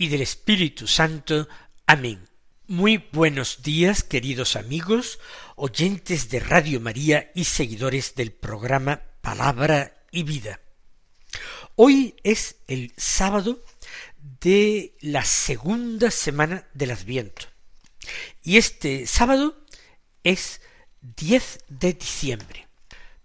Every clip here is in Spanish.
y del Espíritu Santo. Amén. Muy buenos días, queridos amigos, oyentes de Radio María y seguidores del programa Palabra y Vida. Hoy es el sábado de la segunda semana del Adviento. Y este sábado es 10 de diciembre.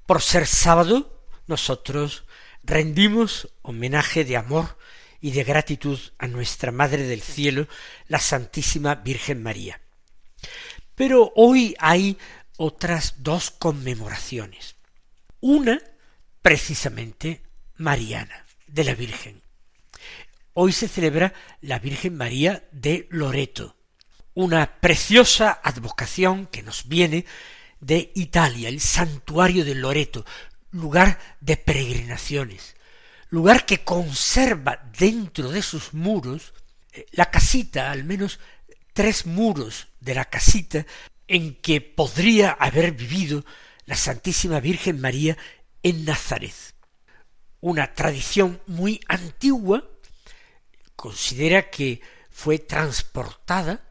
Por ser sábado, nosotros rendimos homenaje de amor y de gratitud a nuestra Madre del Cielo, la Santísima Virgen María. Pero hoy hay otras dos conmemoraciones. Una, precisamente, mariana, de la Virgen. Hoy se celebra la Virgen María de Loreto, una preciosa advocación que nos viene de Italia, el santuario de Loreto, lugar de peregrinaciones, lugar que conserva dentro de sus muros eh, la casita, al menos tres muros de la casita en que podría haber vivido la Santísima Virgen María en Nazaret. Una tradición muy antigua considera que fue transportada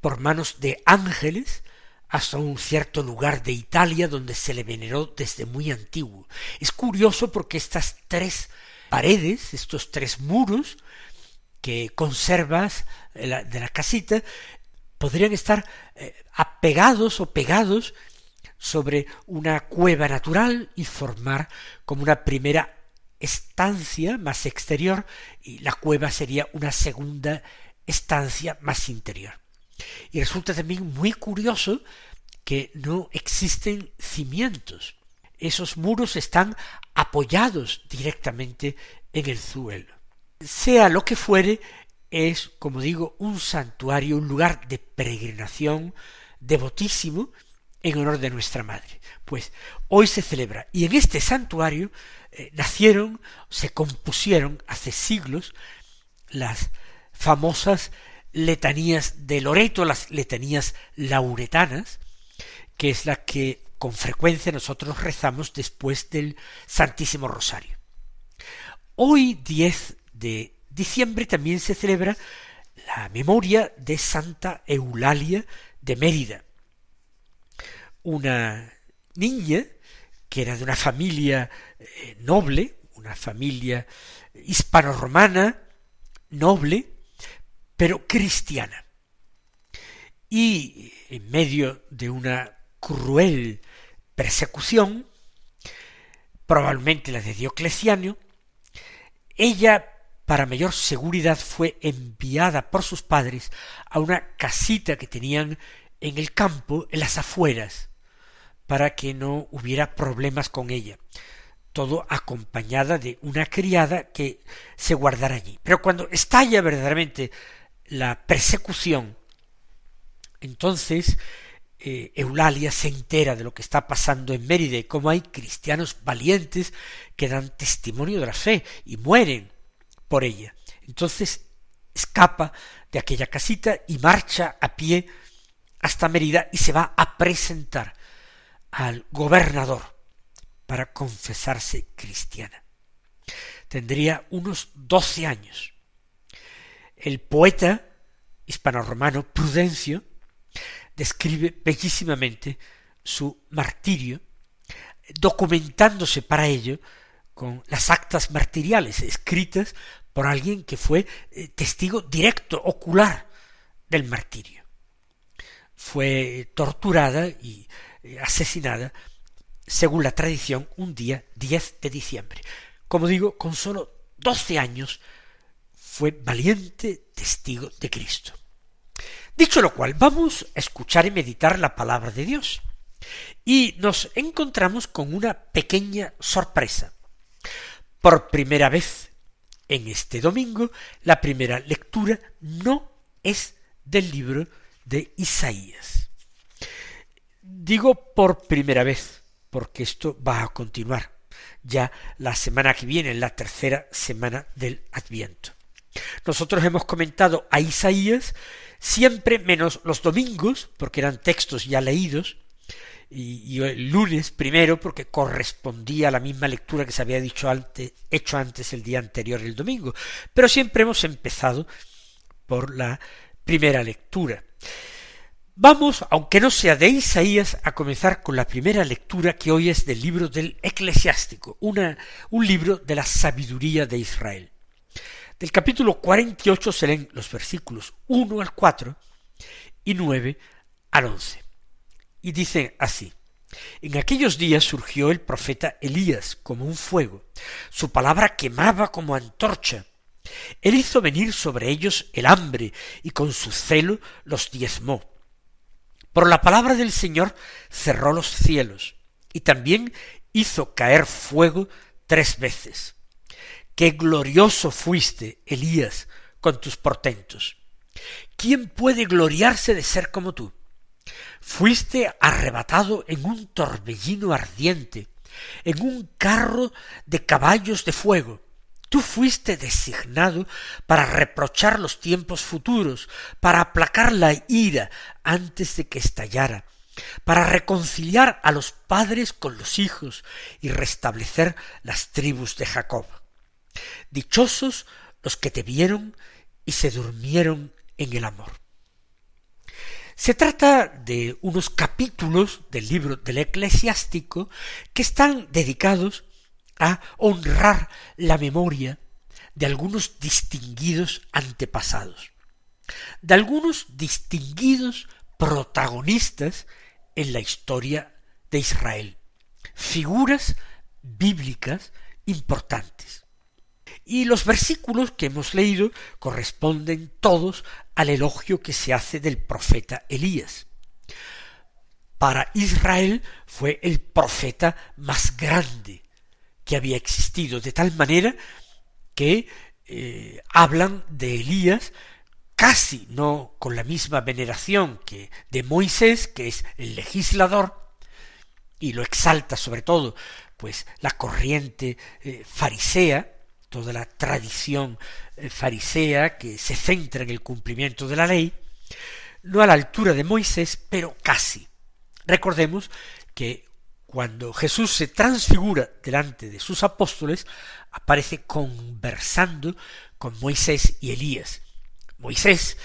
por manos de ángeles hasta un cierto lugar de Italia donde se le veneró desde muy antiguo. Es curioso porque estas tres paredes, estos tres muros que conservas de la, casita, podrían estar eh, apegados o pegados sobre una cueva natural y formar como una primera estancia más exterior y la cueva sería una segunda estancia más interior. Y resulta también muy curioso que no existen cimientos. Esos muros están apoyados directamente en el suelo. Sea lo que fuere, es, como digo, un santuario, un lugar de peregrinación devotísimo en honor de nuestra Madre. Pues hoy se celebra, y en este santuario eh, nacieron, se compusieron hace siglos las famosas letanías de Loreto, las letanías lauretanas, que es la que con frecuencia nosotros rezamos después del Santísimo Rosario. Hoy 10 de diciembre también se celebra la memoria de Santa Eulalia de Mérida, una niña que era de una familia eh, noble, una familia hispano-romana, noble, pero cristiana. Y en medio de una cruel persecución, probablemente la de Diocleciano, ella, para mayor seguridad, fue enviada por sus padres a una casita que tenían en el campo, en las afueras, para que no hubiera problemas con ella todo acompañada de una criada que se guardara allí. Pero cuando estalla verdaderamente la persecución, entonces eh, Eulalia se entera de lo que está pasando en Mérida y cómo hay cristianos valientes que dan testimonio de la fe y mueren por ella. Entonces escapa de aquella casita y marcha a pie hasta Mérida y se va a presentar al gobernador para confesarse cristiana. Tendría unos doce años. El poeta hispano-romano Prudencio describe bellísimamente su martirio, documentándose para ello con las actas martiriales escritas por alguien que fue eh, testigo directo, ocular del martirio. Fue torturada y eh, asesinada, según la tradición, un día 10 de diciembre. Como digo, con sólo doce años fue valiente testigo de Cristo. Dicho lo cual, vamos a escuchar y meditar la palabra de Dios. Y nos encontramos con una pequeña sorpresa. Por primera vez en este domingo, la primera lectura no es del libro de Isaías. Digo por primera vez, porque esto va a continuar ya la semana que viene, la tercera semana del Adviento. Nosotros hemos comentado a Isaías siempre menos los domingos, porque eran textos ya leídos, y, el lunes primero porque correspondía a la misma lectura que se había dicho antes, hecho antes el día anterior el domingo, pero siempre hemos empezado por la primera lectura. Vamos, aunque no sea de Isaías, a comenzar con la primera lectura que hoy es del libro del Eclesiástico, una, un libro de la sabiduría de Israel. Del capítulo 48 se leen los versículos 1 al 4 y 9 al 11. Y dice así, en aquellos días surgió el profeta Elías como un fuego, su palabra quemaba como antorcha. Él hizo venir sobre ellos el hambre y con su celo los diezmó. Por la palabra del Señor cerró los cielos y también hizo caer fuego tres veces. Qué glorioso fuiste, Elías, con tus portentos. ¿Quién puede gloriarse de ser como tú? Fuiste arrebatado en un torbellino ardiente, en un carro de caballos de fuego. Tú fuiste designado para reprochar los tiempos futuros, para aplacar la ira antes de que estallara, para reconciliar a los padres con los hijos y restablecer las tribus de Jacob. Dichosos los que te vieron y se durmieron en el amor. Se trata de unos capítulos del libro del eclesiástico que están dedicados a honrar la memoria de algunos distinguidos antepasados, de algunos distinguidos protagonistas en la historia de Israel, figuras bíblicas importantes. Y los versículos que hemos leído corresponden todos al elogio que se hace del profeta Elías. Para Israel fue el profeta más grande que había existido, de tal manera que eh, hablan de Elías casi no con la misma veneración que de Moisés, que es el legislador, y lo exalta sobre todo, pues la corriente eh, farisea, toda la tradición eh, farisea que se centra en el cumplimiento de la ley, no a la altura de Moisés, pero casi. Recordemos que cuando Jesús se transfigura delante de sus apóstoles, aparece conversando con Moisés y Elías. Moisés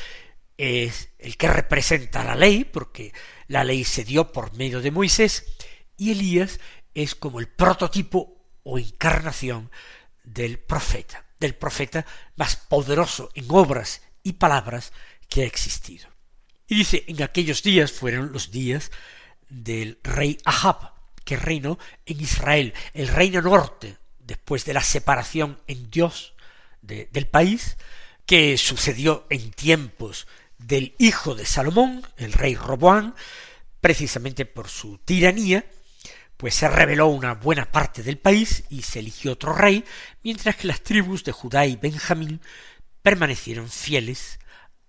es el que representa la ley, porque la ley se dio por medio de Moisés, y Elías es como el prototipo o encarnación del profeta, del profeta más poderoso en obras y palabras que ha existido. Y dice, en aquellos días fueron los días del rey Ahab, que reinó en Israel, el reino norte, después de la separación en Dios del país, que sucedió en tiempos del hijo de Salomón, el rey Roboán, precisamente por su tiranía, pues se rebeló una buena parte del país y se eligió otro rey, mientras que las tribus de Judá y Benjamín permanecieron fieles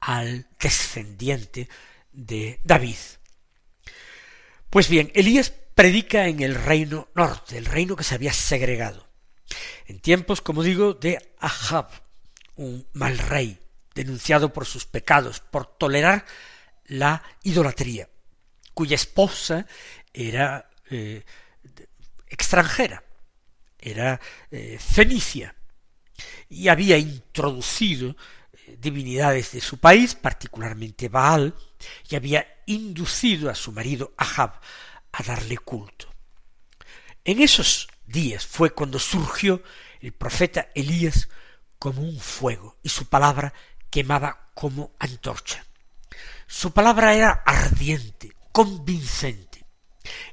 al descendiente de David. Pues bien, Elías predica en el reino norte, el reino que se había segregado, en tiempos, como digo, de Ahab, un mal rey, denunciado por sus pecados, por tolerar la idolatría, cuya esposa era eh, extranjera, era eh, fenicia, y había introducido eh, divinidades de su país, particularmente Baal, y había inducido a su marido Ahab a darle culto. En esos días fue cuando surgió el profeta Elías como un fuego, y su palabra quemaba como antorcha. Su palabra era ardiente, convincente.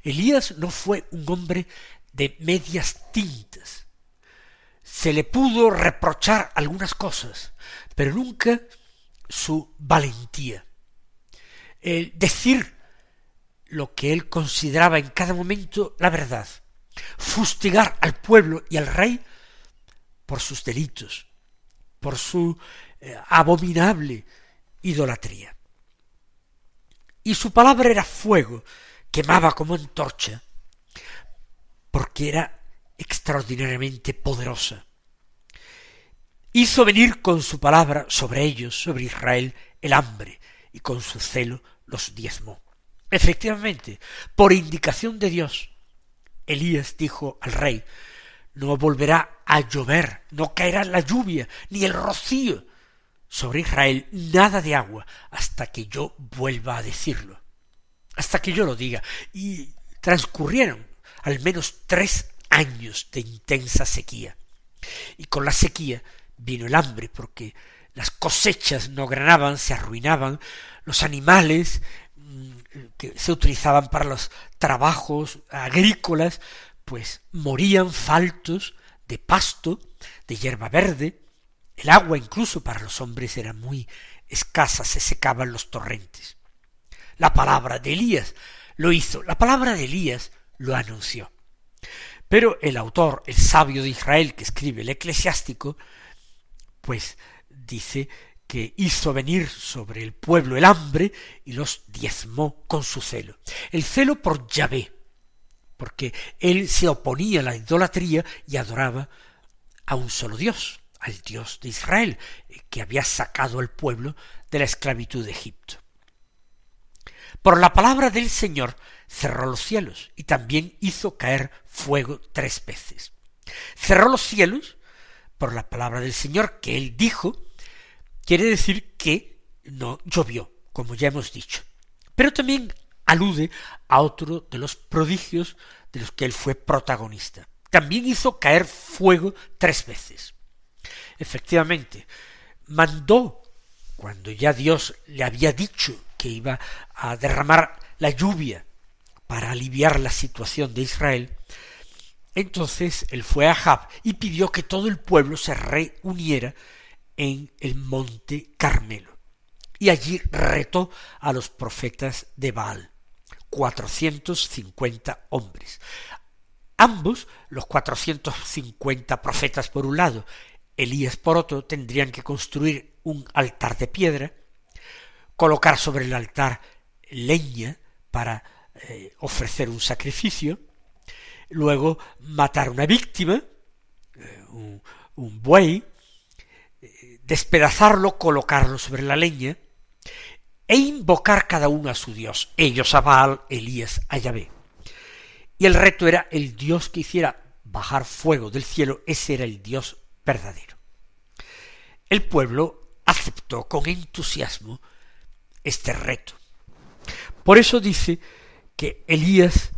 Elías no fue un hombre de medias tintas. Se le pudo reprochar algunas cosas, pero nunca su valentía. El decir lo que él consideraba en cada momento la verdad, fustigar al pueblo y al rey por sus delitos, por su eh, abominable idolatría. Y su palabra era fuego, quemaba como antorcha, porque era extraordinariamente poderosa. Hizo venir con su palabra sobre ellos, sobre Israel, el hambre, y con su celo los diezmó. Efectivamente, por indicación de Dios, Elías dijo al rey, no volverá a llover, no caerá la lluvia, ni el rocío sobre Israel, nada de agua, hasta que yo vuelva a decirlo, hasta que yo lo diga. Y transcurrieron al menos tres años de intensa sequía. Y con la sequía vino el hambre, porque las cosechas no granaban, se arruinaban, los animales mm, que se utilizaban para los trabajos agrícolas pues morían faltos de pasto, de hierba verde, el agua incluso para los hombres era muy escasa, se secaban los torrentes. La palabra de Elías lo hizo, la palabra de Elías lo anunció. Pero el autor, el sabio de Israel que escribe el eclesiástico, pues dice que hizo venir sobre el pueblo el hambre y los diezmó con su celo. El celo por Yahvé, porque él se oponía a la idolatría y adoraba a un solo Dios, al Dios de Israel, que había sacado al pueblo de la esclavitud de Egipto. Por la palabra del Señor cerró los cielos y también hizo caer fuego tres veces. Cerró los cielos por la palabra del Señor que él dijo, quiere decir que no llovió, como ya hemos dicho. Pero también alude a otro de los prodigios de los que él fue protagonista. También hizo caer fuego tres veces. Efectivamente, mandó, cuando ya Dios le había dicho que iba a derramar la lluvia para aliviar la situación de Israel, entonces él fue a Jab y pidió que todo el pueblo se reuniera en el monte Carmelo. Y allí retó a los profetas de Baal cuatrocientos cincuenta hombres. Ambos, los cuatrocientos cincuenta profetas por un lado, Elías por otro, tendrían que construir un altar de piedra, colocar sobre el altar leña para eh, ofrecer un sacrificio, luego matar una víctima, eh, un, buey, eh, despedazarlo, colocarlo sobre la leña, e invocar cada uno a su Dios, ellos a Baal, Elías a Yahvé. Y el reto era el Dios que hiciera bajar fuego del cielo, ese era el Dios verdadero. El pueblo aceptó con entusiasmo este reto. Por eso dice que Elías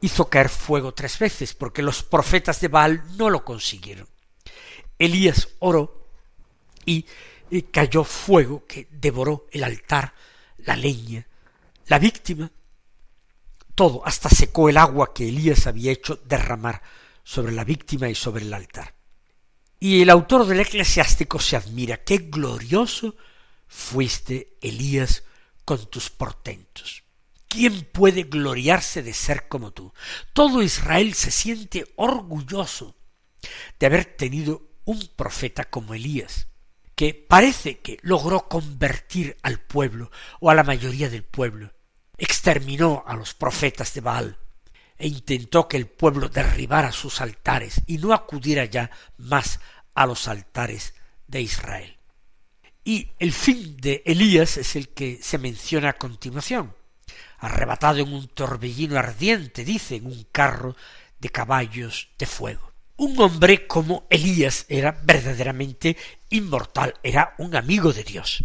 hizo caer fuego tres veces, porque los profetas de Baal no lo consiguieron. Elías oró y cayó fuego que devoró el altar la leña, la víctima, todo, hasta secó el agua que Elías había hecho derramar sobre la víctima y sobre el altar. Y el autor del eclesiástico se admira, qué glorioso fuiste Elías con tus portentos. ¿Quién puede gloriarse de ser como tú? Todo Israel se siente orgulloso de haber tenido un profeta como Elías, que parece que logró convertir al pueblo o a la mayoría del pueblo, exterminó a los profetas de Baal e intentó que el pueblo derribara sus altares y no acudiera ya más a los altares de Israel. Y el fin de Elías es el que se menciona a continuación. Arrebatado en un torbellino ardiente, dice, en un carro de caballos de fuego. Un hombre como Elías era verdaderamente inmortal, era un amigo de Dios.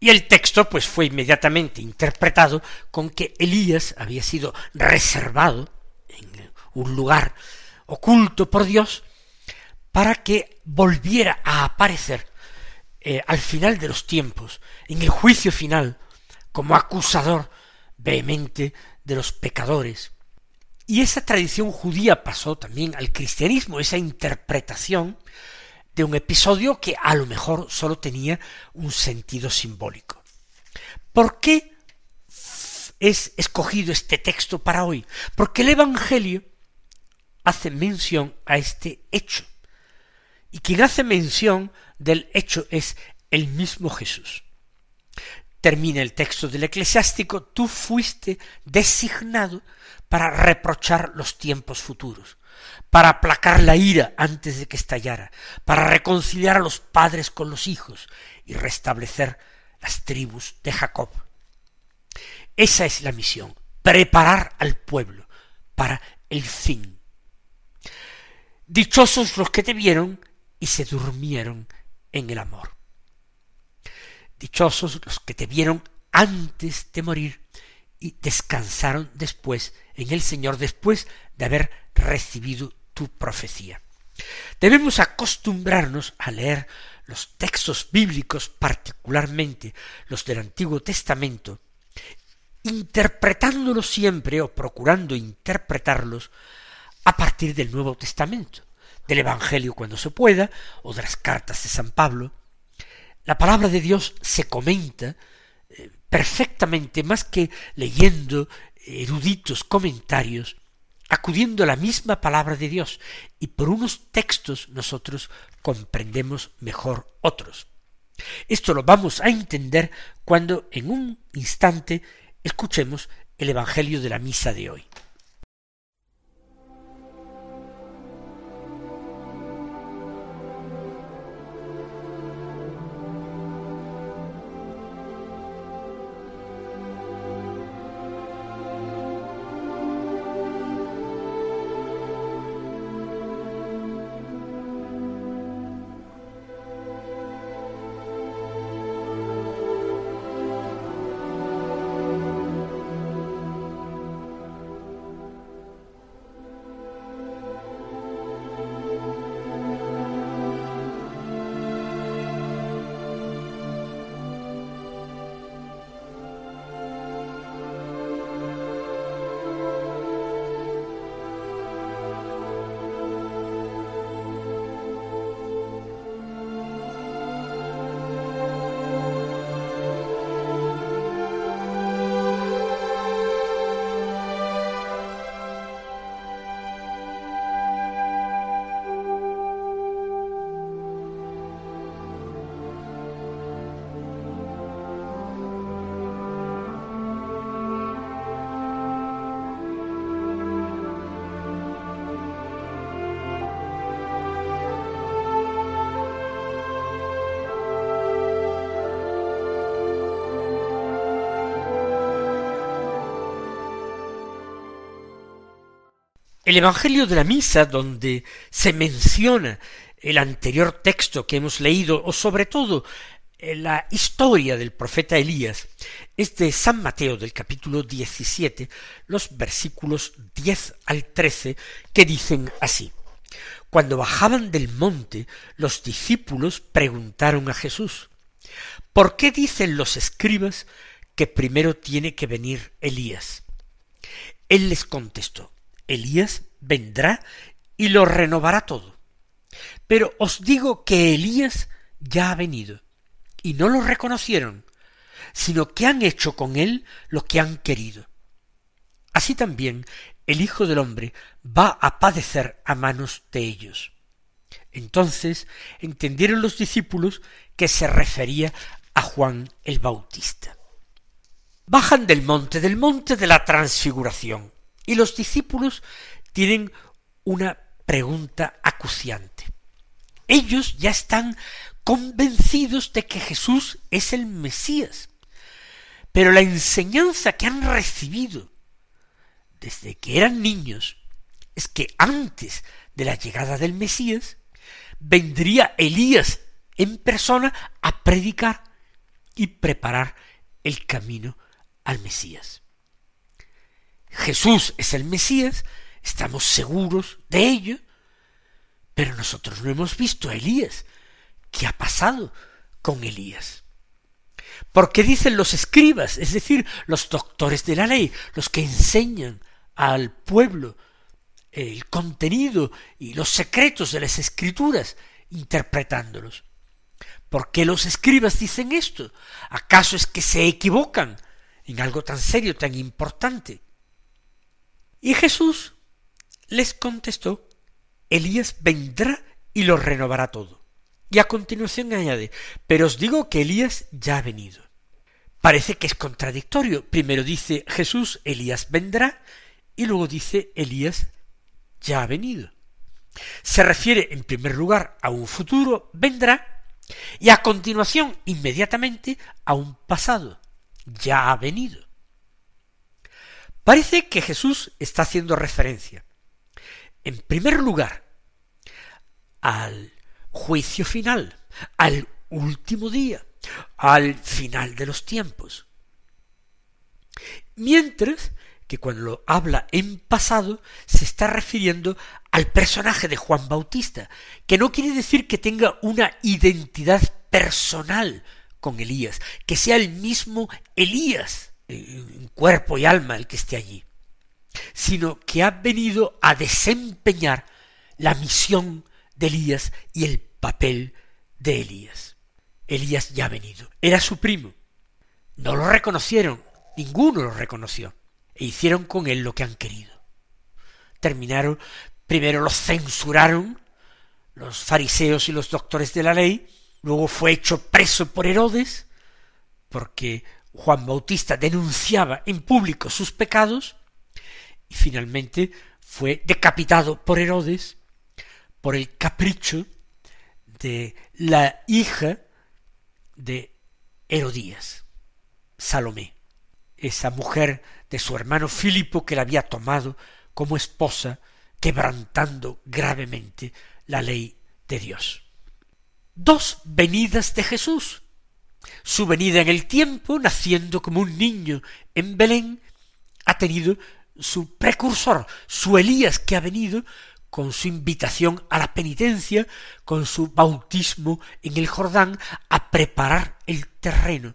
Y el texto pues fue inmediatamente interpretado con que Elías había sido reservado en un lugar oculto por Dios para que volviera a aparecer eh, al final de los tiempos, en el juicio final, como acusador vehemente de los pecadores, y esa tradición judía pasó también al cristianismo, esa interpretación de un episodio que a lo mejor sólo tenía un sentido simbólico. ¿Por qué es escogido este texto para hoy? Porque el Evangelio hace mención a este hecho. Y quien hace mención del hecho es el mismo Jesús. termina el texto del eclesiástico, tú fuiste designado para reprochar los tiempos futuros, para aplacar la ira antes de que estallara, para reconciliar a los padres con los hijos y restablecer las tribus de Jacob. Esa es la misión, preparar al pueblo para el fin. Dichosos los que te vieron y se durmieron en el amor. Dichosos los que te vieron antes de morir y descansaron después en el Señor, después de haber recibido tu profecía. Debemos acostumbrarnos a leer los textos bíblicos, particularmente los del Antiguo Testamento, interpretándolos siempre o procurando interpretarlos a partir del Nuevo Testamento, del Evangelio cuando se pueda, o de las cartas de San Pablo. La palabra de Dios se comenta eh, perfectamente más que leyendo eruditos comentarios, acudiendo a la misma palabra de Dios, y por unos textos nosotros comprendemos mejor otros. Esto lo vamos a entender cuando en un instante escuchemos el Evangelio de la misa de hoy. El Evangelio de la Misa, donde se menciona el anterior texto que hemos leído, o sobre todo eh, la historia del profeta Elías, es de San Mateo del capítulo 17, los versículos 10 al 13, que dicen así. Cuando bajaban del monte, los discípulos preguntaron a Jesús, ¿por qué dicen los escribas que primero tiene que venir Elías? Él les contestó, Elías vendrá y lo renovará todo. Pero os digo que Elías ya ha venido, y no lo reconocieron, sino que han hecho con él lo que han querido. Así también el Hijo del hombre va a padecer a manos de ellos. Entonces entendieron los discípulos que se refería a Juan el Bautista. Bajan del monte, del monte de la transfiguración, y los discípulos tienen una pregunta acuciante. Ellos ya están convencidos de que Jesús es el Mesías, pero la enseñanza que han recibido desde que eran niños es que antes de la llegada del Mesías vendría Elías en persona a predicar y preparar el camino al Mesías. Jesús es el Mesías, estamos seguros de ello, pero nosotros no hemos visto a Elías. ¿Qué ha pasado con Elías? Porque dicen los escribas, es decir, los doctores de la ley, los que enseñan al pueblo el contenido y los secretos de las escrituras, interpretándolos. ¿Por qué los escribas dicen esto? ¿Acaso es que se equivocan en algo tan serio, tan importante? Y Jesús les contestó, Elías vendrá y lo renovará todo. Y a continuación añade, pero os digo que Elías ya ha venido. parece que es contradictorio. Primero dice Jesús, Elías vendrá, y luego dice Elías ya ha venido. Se refiere en primer lugar a un futuro vendrá y a continuación inmediatamente a un pasado ya ha venido. Parece que Jesús está haciendo referencia, en primer lugar, al juicio final, al último día, al final de los tiempos. Mientras que cuando habla en pasado se está refiriendo al personaje de Juan Bautista, que no quiere decir que tenga una identidad personal con Elías, que sea el mismo Elías, en cuerpo y alma el que esté allí, sino que ha venido a desempeñar la misión de Elías y el papel de Elías. Elías ya ha venido. Era su primo. No lo reconocieron, ninguno lo reconoció, e hicieron con él lo que han querido. Terminaron, primero lo censuraron, los fariseos y los doctores de la ley, luego fue hecho preso por Herodes, porque Juan Bautista denunciaba en público sus pecados, y finalmente fue decapitado por Herodes por el capricho de la hija de Herodías, Salomé, esa mujer de su hermano Filipo que la había tomado como esposa, quebrantando gravemente la ley de Dios. Dos venidas de Jesús. Su venida en el tiempo, naciendo como un niño en Belén, ha tenido su precursor, su Elías que ha venido con su invitación a la penitencia, con su bautismo en el Jordán, a preparar el terreno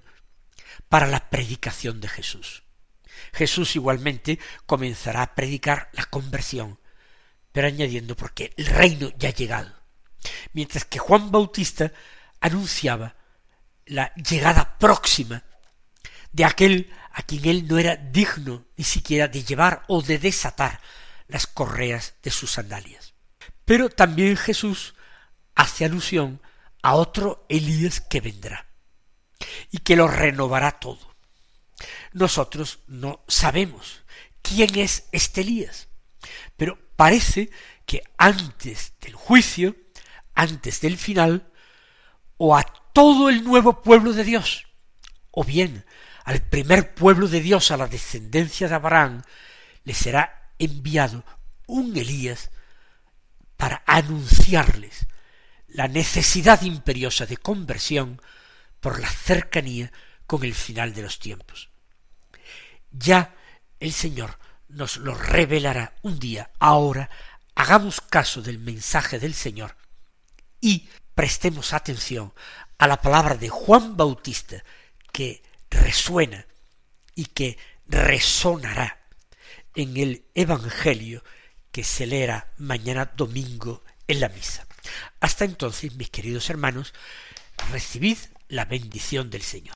para la predicación de Jesús. Jesús igualmente comenzará a predicar la conversión, pero añadiendo porque el reino ya ha llegado. Mientras que Juan Bautista anunciaba la llegada próxima de aquel a quien él no era digno ni siquiera de llevar o de desatar las correas de sus sandalias. Pero también Jesús hace alusión a otro Elías que vendrá y que lo renovará todo. Nosotros no sabemos quién es este Elías, pero parece que antes del juicio, antes del final, o a todo el nuevo pueblo de Dios, o bien al primer pueblo de Dios, a la descendencia de Abraham, le será enviado un Elías para anunciarles la necesidad imperiosa de conversión por la cercanía con el final de los tiempos. Ya el Señor nos lo revelará un día. Ahora hagamos caso del mensaje del Señor y prestemos atención a la palabra de Juan Bautista que resuena y que resonará en el Evangelio que se leerá mañana domingo en la misa. Hasta entonces, mis queridos hermanos, recibid la bendición del Señor.